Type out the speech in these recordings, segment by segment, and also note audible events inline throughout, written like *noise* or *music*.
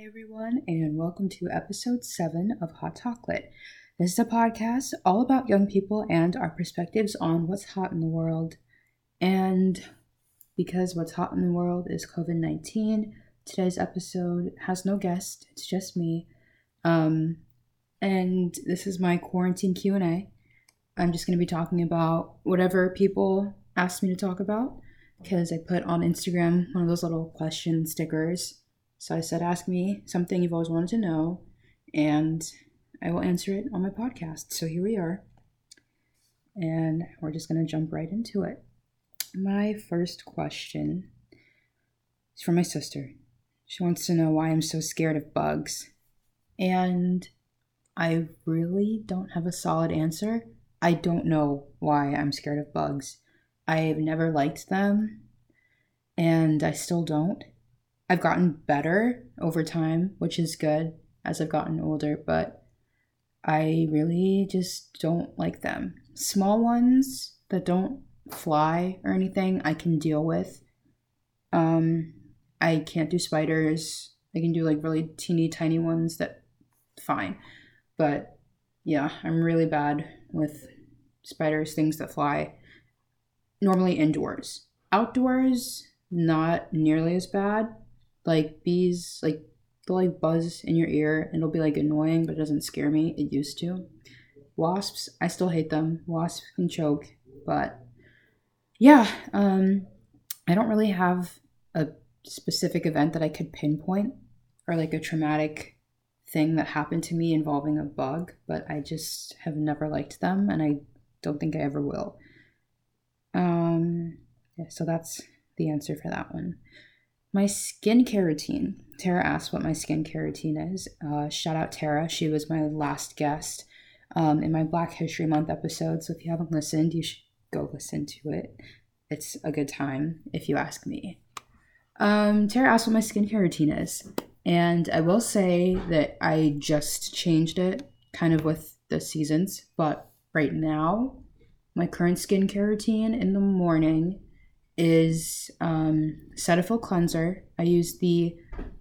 everyone, and welcome to episode 7 of Hot Chocolate. This is a podcast all about young people and our perspectives on what's hot in the world. And because what's hot in the world is COVID 19, today's episode has no guest, it's just me. Um, and this is my quarantine Q&A. I'm just going to be talking about whatever people asked me to talk about because I put on Instagram one of those little question stickers so I said, ask me something you've always wanted to know, and I will answer it on my podcast. So here we are. And we're just going to jump right into it. My first question is from my sister. She wants to know why I'm so scared of bugs. And I really don't have a solid answer. I don't know why I'm scared of bugs. I've never liked them, and I still don't. I've gotten better over time, which is good as I've gotten older, but I really just don't like them. Small ones that don't fly or anything, I can deal with. Um, I can't do spiders. I can do like really teeny tiny ones that fine. But yeah, I'm really bad with spiders, things that fly. Normally indoors. Outdoors, not nearly as bad like bees like they'll like buzz in your ear and it'll be like annoying but it doesn't scare me. It used to. Wasps i still hate them. Wasps can choke but yeah um i don't really have a specific event that i could pinpoint or like a traumatic thing that happened to me involving a bug but i just have never liked them and i don't think i ever will. Um yeah so that's the answer for that one my skincare routine. Tara asked what my skincare routine is. Uh, shout out Tara. She was my last guest um, in my Black History Month episode. So if you haven't listened, you should go listen to it. It's a good time, if you ask me. Um, Tara asked what my skincare routine is. And I will say that I just changed it kind of with the seasons. But right now, my current skincare routine in the morning is um, Cetaphil cleanser. I use the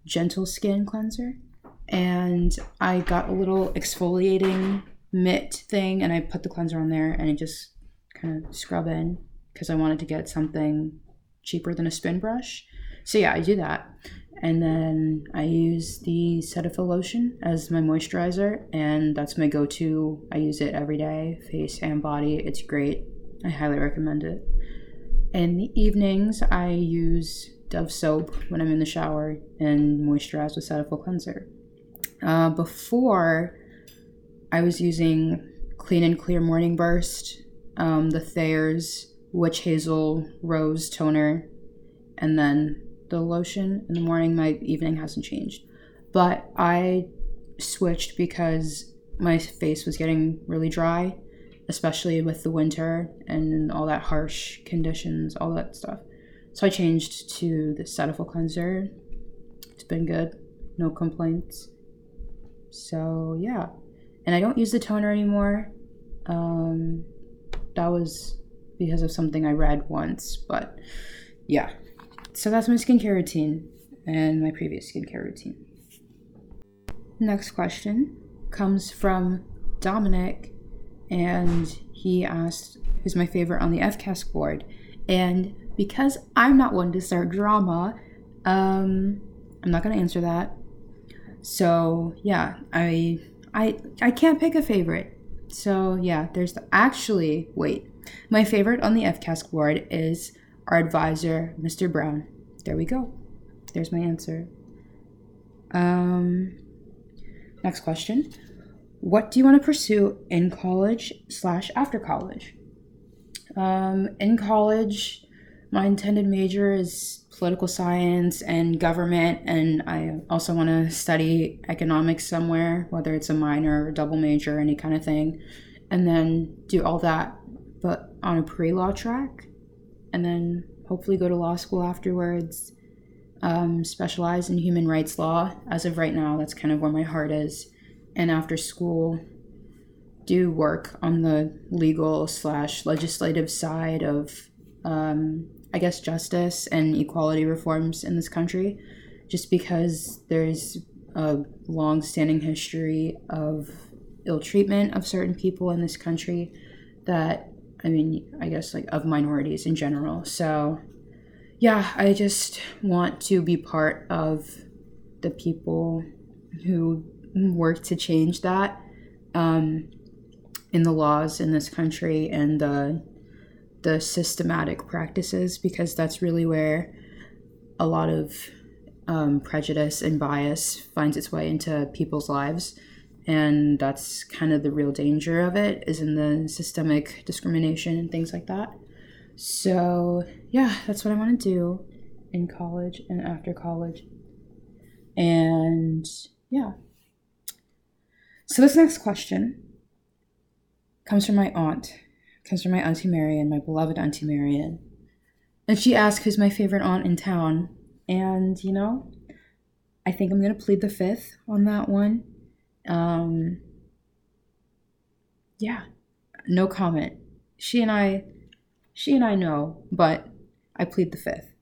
Gentle Skin cleanser, and I got a little exfoliating mitt thing, and I put the cleanser on there, and I just kind of scrub in because I wanted to get something cheaper than a spin brush. So yeah, I do that. And then I use the Cetaphil lotion as my moisturizer, and that's my go to. I use it every day, face and body. It's great. I highly recommend it. In the evenings, I use Dove soap when I'm in the shower and moisturize with Cetaphil cleanser. Uh, before, I was using Clean and Clear Morning Burst, um, the Thayer's Witch Hazel Rose Toner, and then the lotion in the morning. My evening hasn't changed. But I switched because my face was getting really dry especially with the winter and all that harsh conditions, all that stuff. So I changed to the Cetaphil cleanser. It's been good, no complaints. So yeah, and I don't use the toner anymore. Um, that was because of something I read once, but yeah. So that's my skincare routine and my previous skincare routine. Next question comes from Dominic and he asked who's my favorite on the FCAS board. And because I'm not one to start drama, um, I'm not gonna answer that. So yeah, I I I can't pick a favorite. So yeah, there's the, actually wait. My favorite on the FCAS board is our advisor, Mr. Brown. There we go. There's my answer. Um, next question what do you want to pursue in college slash after college? Um, in college, my intended major is political science and government, and I also want to study economics somewhere, whether it's a minor or double major, any kind of thing, and then do all that, but on a pre law track, and then hopefully go to law school afterwards. Um, specialize in human rights law. As of right now, that's kind of where my heart is and after school do work on the legal slash legislative side of um, i guess justice and equality reforms in this country just because there's a long standing history of ill treatment of certain people in this country that I mean, I guess like of minorities in general. So, yeah, I just want to be part of the people who work to change that um, in the laws in this country and the the systematic practices because that's really where a lot of um, prejudice and bias finds its way into people's lives. And that's kind of the real danger of it is in the systemic discrimination and things like that. So yeah that's what i want to do in college and after college. And yeah so this next question comes from my aunt comes from my auntie Marian my beloved auntie Marian and she asked who's my favorite aunt in town and you know i think i'm to plead the fifth on that one um, yeah, no comment. She and I, she and I know, but I plead the fifth.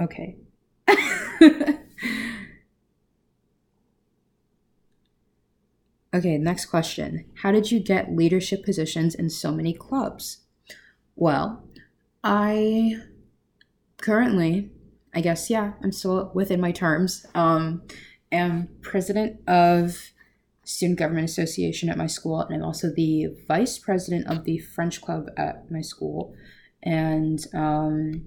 Okay. *laughs* okay, next question. How did you get leadership positions in so many clubs? Well, I currently, I guess, yeah, I'm still within my terms. Um, am president of Student Government Association at my school, and I'm also the vice president of the French Club at my school. And um,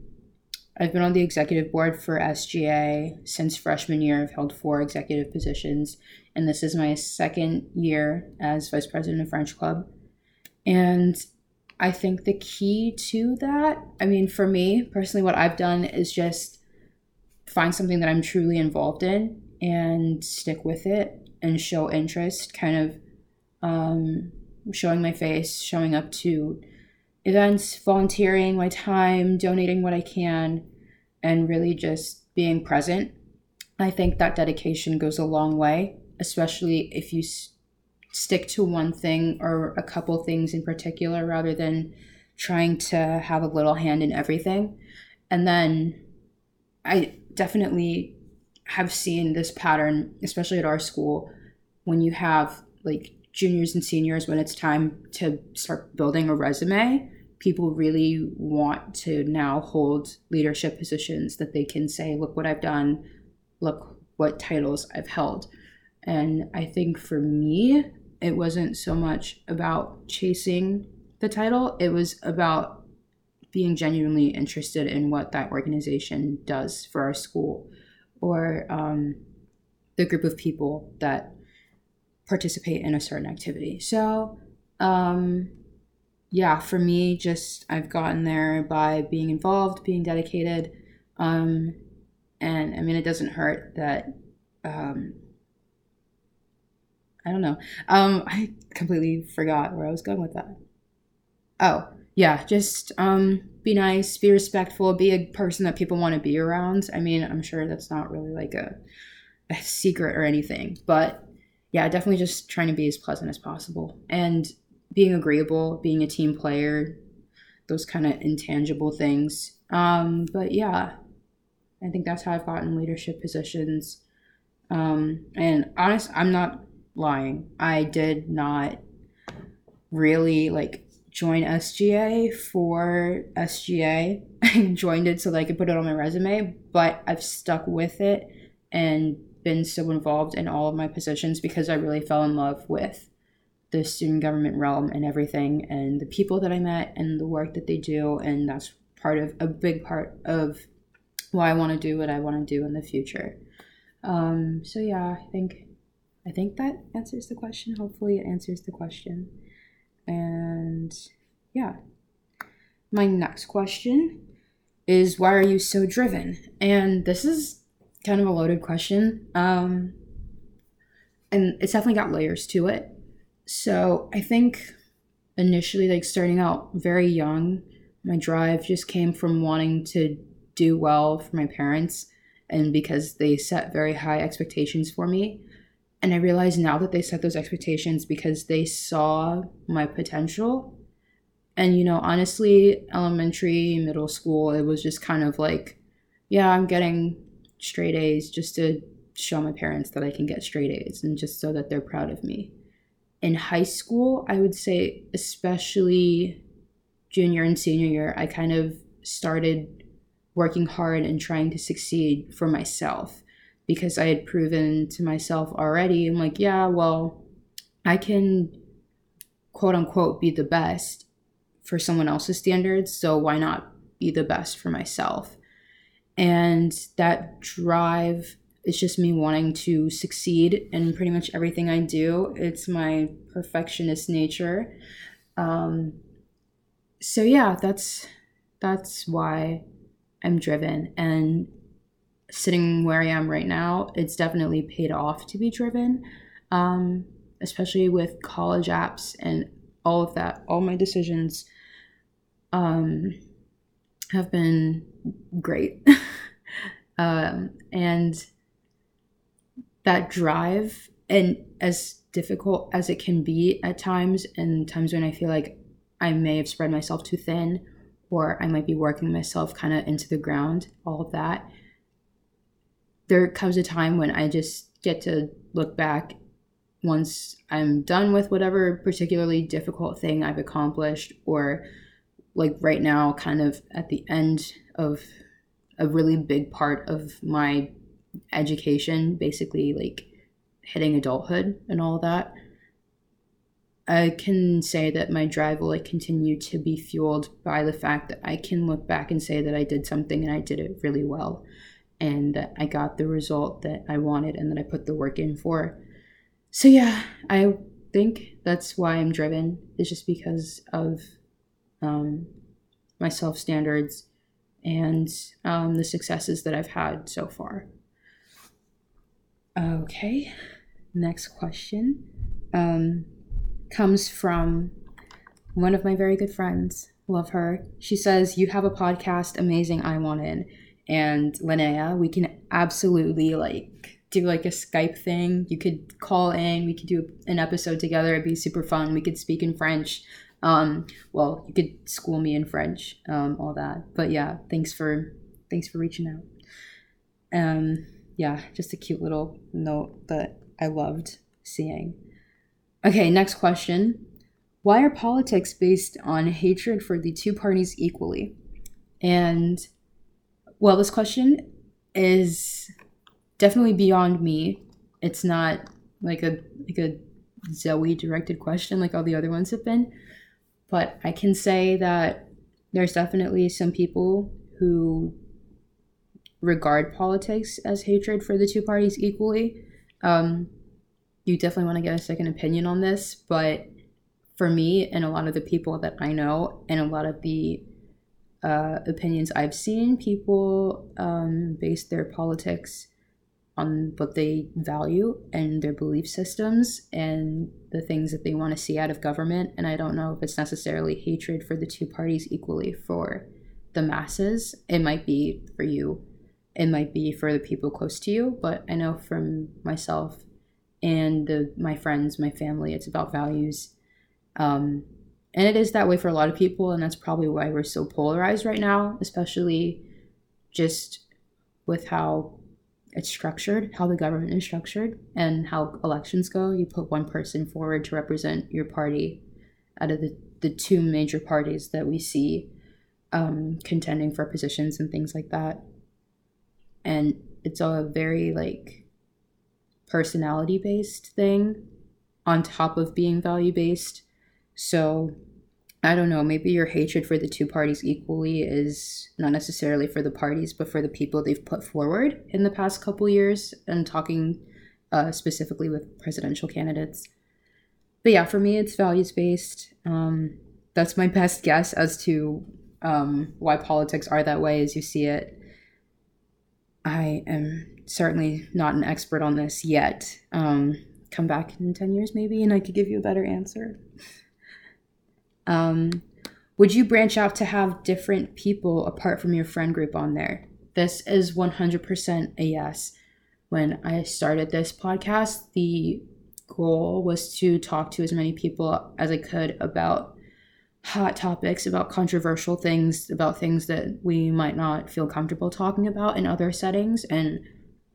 I've been on the executive board for SGA since freshman year. I've held four executive positions, and this is my second year as vice president of French Club. And I think the key to that, I mean, for me personally, what I've done is just find something that I'm truly involved in and stick with it and show interest, kind of um, showing my face, showing up to events, volunteering my time, donating what I can, and really just being present. I think that dedication goes a long way, especially if you s- stick to one thing or a couple things in particular rather than trying to have a little hand in everything. And then I definitely have seen this pattern, especially at our school, when you have like juniors and seniors, when it's time to start building a resume, people really want to now hold leadership positions that they can say, look what I've done, look what titles I've held. And I think for me, it wasn't so much about chasing the title, it was about being genuinely interested in what that organization does for our school or um, the group of people that participate in a certain activity. So, um, yeah, for me, just I've gotten there by being involved, being dedicated. Um, and I mean, it doesn't hurt that. Um, I don't know. Um, I completely forgot where I was going with that. Oh, yeah, just um, be nice, be respectful, be a person that people want to be around. I mean, I'm sure that's not really like a, a secret or anything, but yeah, definitely just trying to be as pleasant as possible and being agreeable, being a team player, those kind of intangible things. Um, but yeah, I think that's how I've gotten leadership positions. Um, and honest, I'm not lying. I did not really like join SGA for SGA. *laughs* I joined it so that I could put it on my resume, but I've stuck with it and been so involved in all of my positions because I really fell in love with the student government realm and everything and the people that I met and the work that they do and that's part of a big part of why I want to do what I want to do in the future. Um, so yeah, I think I think that answers the question. Hopefully it answers the question. And yeah. My next question is why are you so driven? And this is kind of a loaded question. Um, and it's definitely got layers to it. So I think initially, like starting out very young, my drive just came from wanting to do well for my parents and because they set very high expectations for me. And I realize now that they set those expectations because they saw my potential. And, you know, honestly, elementary, middle school, it was just kind of like, yeah, I'm getting straight A's just to show my parents that I can get straight A's and just so that they're proud of me. In high school, I would say, especially junior and senior year, I kind of started working hard and trying to succeed for myself because I had proven to myself already. I'm like, yeah, well, I can quote unquote be the best for someone else's standards. So why not be the best for myself? And that drive is just me wanting to succeed in pretty much everything I do. It's my perfectionist nature. Um, so yeah, that's that's why I'm driven. And sitting where I am right now, it's definitely paid off to be driven, um, especially with college apps and all of that. All my decisions um, have been great. *laughs* um, and that drive, and as difficult as it can be at times, and times when I feel like I may have spread myself too thin, or I might be working myself kind of into the ground, all of that. There comes a time when I just get to look back once I'm done with whatever particularly difficult thing I've accomplished, or like right now, kind of at the end of a really big part of my education, basically like hitting adulthood and all that. I can say that my drive will like continue to be fueled by the fact that I can look back and say that I did something and I did it really well and that I got the result that I wanted and that I put the work in for. So yeah, I think that's why I'm driven It's just because of um, my self standards and um, the successes that I've had so far. Okay, next question. Um, comes from one of my very good friends. Love her. She says, You have a podcast, amazing. I want in. And Linnea, we can absolutely like do like a Skype thing. You could call in, we could do an episode together. It'd be super fun. We could speak in French. Um, well, you could school me in French, um, all that. But yeah, thanks for thanks for reaching out. Um, yeah, just a cute little note that I loved seeing. Okay, next question. Why are politics based on hatred for the two parties equally? And well, this question is definitely beyond me. It's not like a like a Zoe directed question like all the other ones have been. But I can say that there's definitely some people who regard politics as hatred for the two parties equally. Um, you definitely want to get a second opinion on this. But for me and a lot of the people that I know and a lot of the uh, opinions I've seen, people um, base their politics on what they value and their belief systems and the things that they want to see out of government. And I don't know if it's necessarily hatred for the two parties equally for the masses. It might be for you, it might be for the people close to you, but I know from myself and the, my friends, my family. It's about values. Um, and it is that way for a lot of people. And that's probably why we're so polarized right now, especially just with how it's structured, how the government is structured, and how elections go. You put one person forward to represent your party out of the, the two major parties that we see um, contending for positions and things like that. And it's a very like personality based thing on top of being value based. So I don't know, maybe your hatred for the two parties equally is not necessarily for the parties, but for the people they've put forward in the past couple years and talking uh, specifically with presidential candidates. But yeah, for me, it's values based. Um, that's my *laughs* best guess as to um, why politics are that way as you see it. I am certainly not an expert on this yet. Um, come back in 10 years maybe and I could give you a better answer. *laughs* Um, would you branch out to have different people apart from your friend group on there? This is 100% a yes. When I started this podcast, the goal was to talk to as many people as I could about hot topics, about controversial things, about things that we might not feel comfortable talking about in other settings. And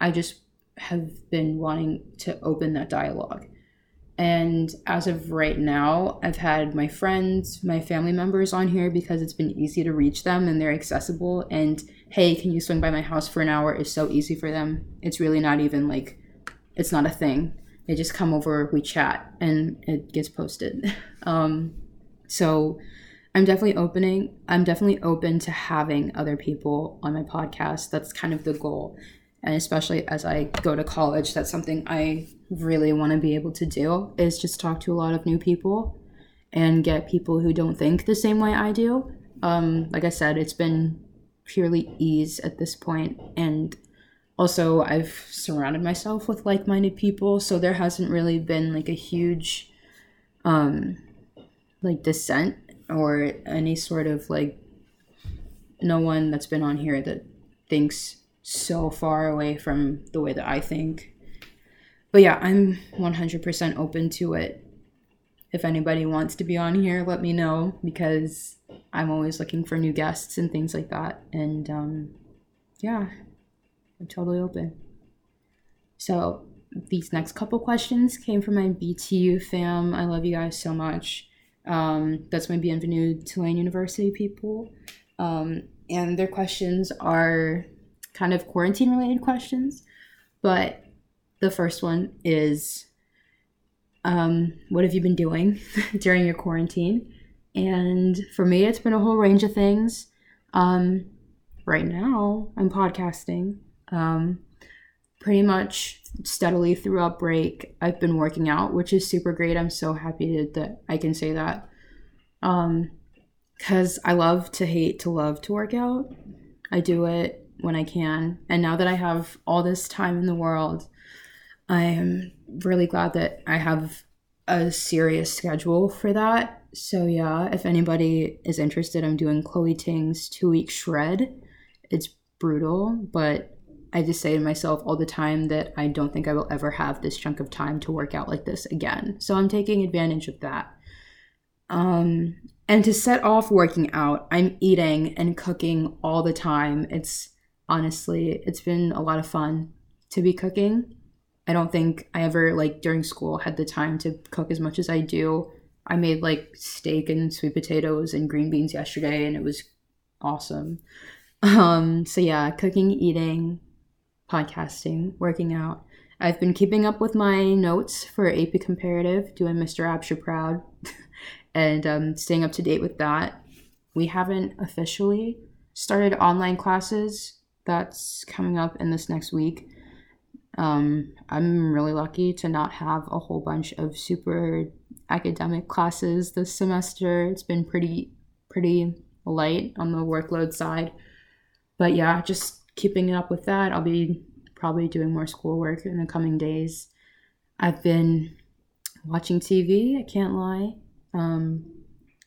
I just have been wanting to open that dialogue. And as of right now, I've had my friends, my family members on here because it's been easy to reach them and they're accessible. And hey, can you swing by my house for an hour? Is so easy for them. It's really not even like, it's not a thing. They just come over, we chat, and it gets posted. *laughs* Um, so I'm definitely opening, I'm definitely open to having other people on my podcast. That's kind of the goal. And especially as I go to college, that's something I really want to be able to do is just talk to a lot of new people and get people who don't think the same way I do. Um, like I said, it's been purely ease at this point and also I've surrounded myself with like-minded people, so there hasn't really been like a huge um like dissent or any sort of like no one that's been on here that thinks so far away from the way that I think. But yeah, I'm 100% open to it. If anybody wants to be on here, let me know because I'm always looking for new guests and things like that. And um, yeah, I'm totally open. So these next couple questions came from my BTU fam. I love you guys so much. Um, that's my Bienvenue Tulane University people. Um, and their questions are kind of quarantine related questions. But the first one is um, What have you been doing *laughs* during your quarantine? And for me, it's been a whole range of things. Um, right now, I'm podcasting. Um, pretty much steadily throughout break, I've been working out, which is super great. I'm so happy that I can say that. Um, because I love to hate to love to work out. I do it when I can. And now that I have all this time in the world, I am really glad that I have a serious schedule for that. So yeah, if anybody is interested, I'm doing Chloe Ting's two week shred. It's brutal, but I just say to myself all the time that I don't think I will ever have this chunk of time to work out like this again. So I'm taking advantage of that. Um, and to set off working out, I'm eating and cooking all the time. It's honestly, it's been a lot of fun to be cooking. I don't think I ever like during school had the time to cook as much as I do. I made like steak and sweet potatoes and green beans yesterday and it was awesome. Um so yeah, cooking, eating, podcasting, working out. I've been keeping up with my notes for AP Comparative, doing Mr. Absher Proud, *laughs* and um, staying up to date with that. We haven't officially started online classes. That's coming up in this next week. Um, I'm really lucky to not have a whole bunch of super academic classes this semester. It's been pretty pretty light on the workload side. But yeah, just keeping up with that. I'll be probably doing more schoolwork in the coming days. I've been watching TV, I can't lie. Um,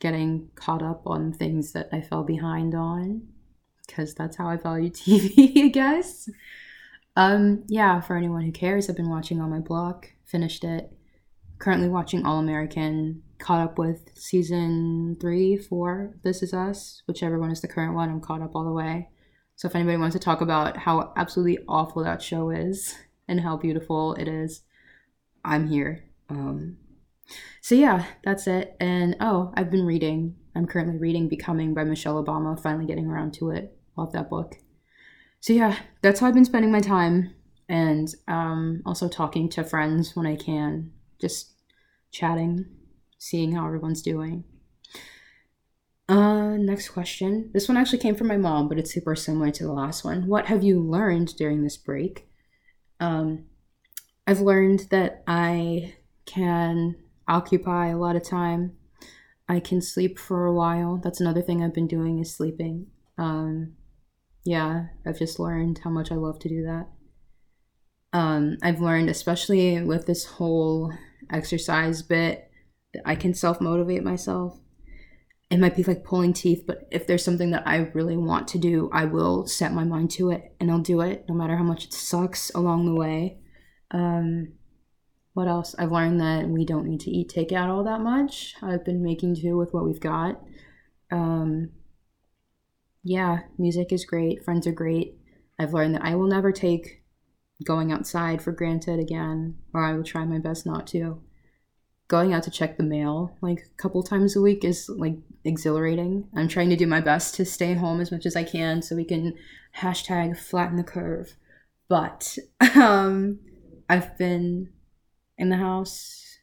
getting caught up on things that I fell behind on because that's how I value *laughs* TV, I guess. Um, yeah, for anyone who cares, I've been watching On My Block, finished it. Currently watching All American, caught up with season three, four, This Is Us, whichever one is the current one, I'm caught up all the way. So if anybody wants to talk about how absolutely awful that show is and how beautiful it is, I'm here. Um, so yeah, that's it. And oh, I've been reading. I'm currently reading Becoming by Michelle Obama, finally getting around to it. Love that book. So yeah, that's how I've been spending my time and um, also talking to friends when I can, just chatting, seeing how everyone's doing. Uh, next question. This one actually came from my mom, but it's super similar to the last one. What have you learned during this break? Um, I've learned that I can occupy a lot of time. I can sleep for a while. That's another thing I've been doing is sleeping. Um, yeah, I've just learned how much I love to do that. Um, I've learned, especially with this whole exercise bit, that I can self motivate myself. It might be like pulling teeth, but if there's something that I really want to do, I will set my mind to it and I'll do it no matter how much it sucks along the way. Um, what else? I've learned that we don't need to eat takeout all that much. I've been making do with what we've got. Um, yeah, music is great. Friends are great. I've learned that I will never take going outside for granted again, or I will try my best not to. Going out to check the mail like a couple times a week is like exhilarating. I'm trying to do my best to stay home as much as I can so we can hashtag flatten the curve. But *laughs* um, I've been in the house,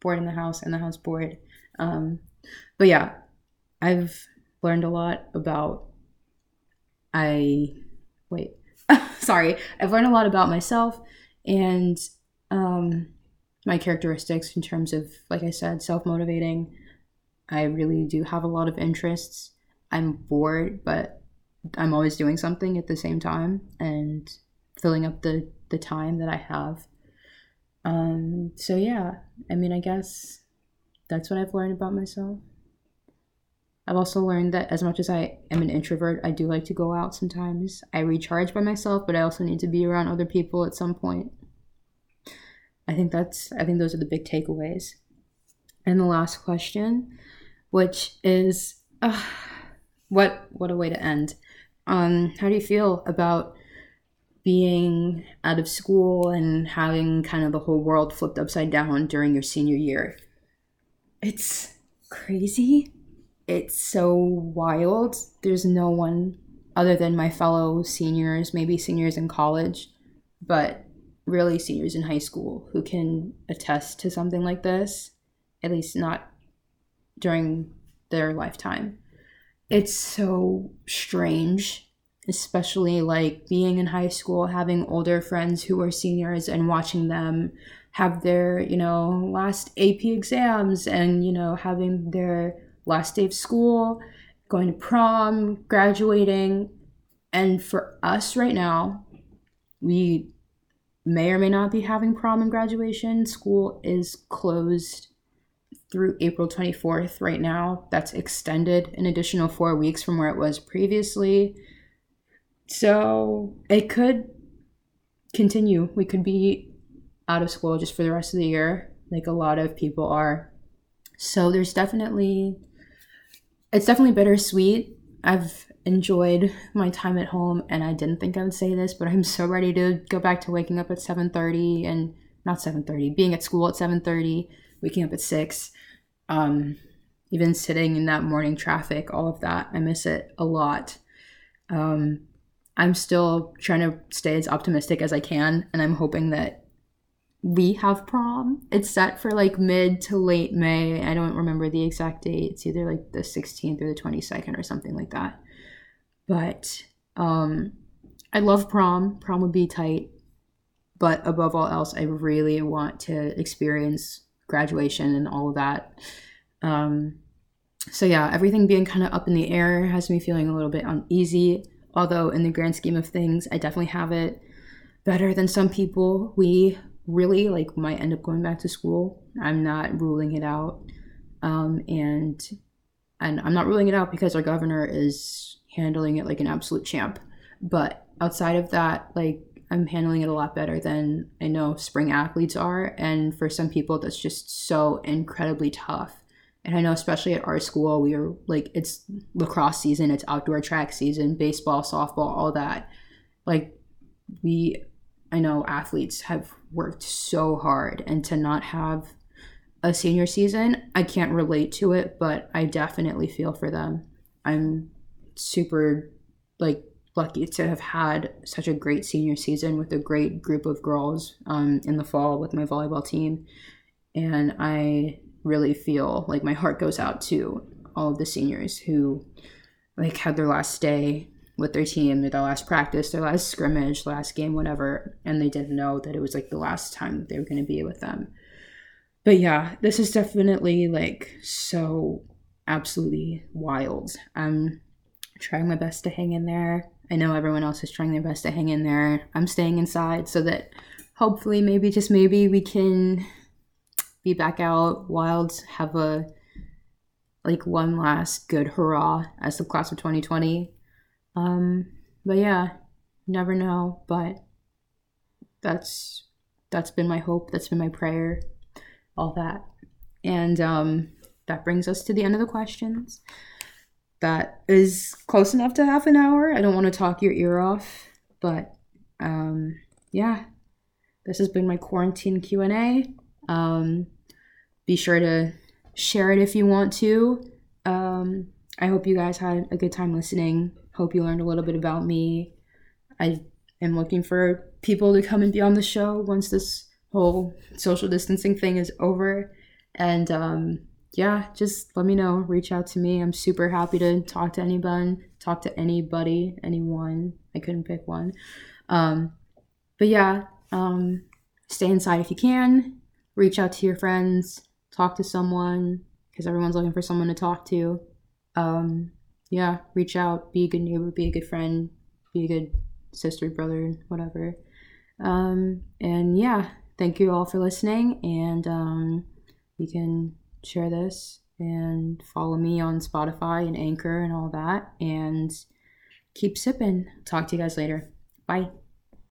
bored in the house, in the house bored. Um, but yeah, I've learned a lot about I wait. *laughs* Sorry. I've learned a lot about myself and um my characteristics in terms of like I said, self-motivating. I really do have a lot of interests. I'm bored, but I'm always doing something at the same time and filling up the the time that I have. Um so yeah, I mean I guess that's what I've learned about myself. I've also learned that as much as I am an introvert, I do like to go out sometimes. I recharge by myself, but I also need to be around other people at some point. I think that's I think those are the big takeaways. And the last question, which is uh, what what a way to end. Um how do you feel about being out of school and having kind of the whole world flipped upside down during your senior year? It's crazy it's so wild. There's no one other than my fellow seniors, maybe seniors in college, but really seniors in high school who can attest to something like this, at least not during their lifetime. It's so strange, especially like being in high school, having older friends who are seniors and watching them have their, you know, last AP exams and, you know, having their last day of school, going to prom, graduating. And for us right now, we may or may not be having prom and graduation. School is closed through April 24th right now. That's extended an additional four weeks from where it was previously. So it could continue. We could be out of school just for the rest of the year, like a lot of people are. So there's definitely it's definitely bittersweet. I've enjoyed my time at home and I didn't think I would say this, but I'm so ready to go back to waking up at 7:30 and not 7:30, being at school at 7:30, waking up at 6. Um even sitting in that morning traffic, all of that. I miss it a lot. Um I'm still trying to stay as optimistic as I can and I'm hoping that we have prom. It's set for like mid to late May. I don't remember the exact date. It's either like the 16th or the 22nd or something like that. But um I love prom. Prom would be tight. But above all else, I really want to experience graduation and all of that. Um so yeah, everything being kind of up in the air has me feeling a little bit uneasy. Although in the grand scheme of things, I definitely have it better than some people. We really like might end up going back to school. I'm not ruling it out. Um, and and I'm not ruling it out because our governor is handling it like an absolute champ. But outside of that, like I'm handling it a lot better than I know spring athletes are. And for some people, that's just so incredibly tough. And I know, especially at our school, we are like, it's lacrosse season, it's outdoor track season, baseball, softball, all that. Like, we, I know athletes have worked so hard and to not have a senior season, I can't relate to it, but I definitely feel for them. I'm super like lucky to have had such a great senior season with a great group of girls um, in the fall with my volleyball team. And I really feel like my heart goes out to all of the seniors who like had their last day with their team, their last practice, their last scrimmage, last game, whatever, and they didn't know that it was like the last time they were going to be with them. But yeah, this is definitely like so absolutely wild. I'm trying my best to hang in there. I know everyone else is trying their best to hang in there. I'm staying inside so that hopefully, maybe, just maybe, we can be back out wild, have a like one last good hurrah as the class of 2020 um, but yeah, never know. But that's that's been my hope. That's been my prayer. All that, and um, that brings us to the end of the questions. That is close enough to half an hour. I don't want to talk your ear off, but um, yeah, this has been my quarantine Q and A. Um, be sure to share it if you want to. Um, I hope you guys had a good time listening. Hope you learned a little bit about me. I am looking for people to come and be on the show once this whole social distancing thing is over. And um, yeah, just let me know. Reach out to me. I'm super happy to talk to anyone, talk to anybody, anyone. I couldn't pick one. Um, but yeah, um, stay inside if you can. Reach out to your friends. Talk to someone because everyone's looking for someone to talk to. Um, yeah, reach out. Be a good neighbor. Be a good friend. Be a good sister, brother, whatever. Um, and yeah, thank you all for listening. And um, you can share this and follow me on Spotify and Anchor and all that. And keep sipping. Talk to you guys later. Bye.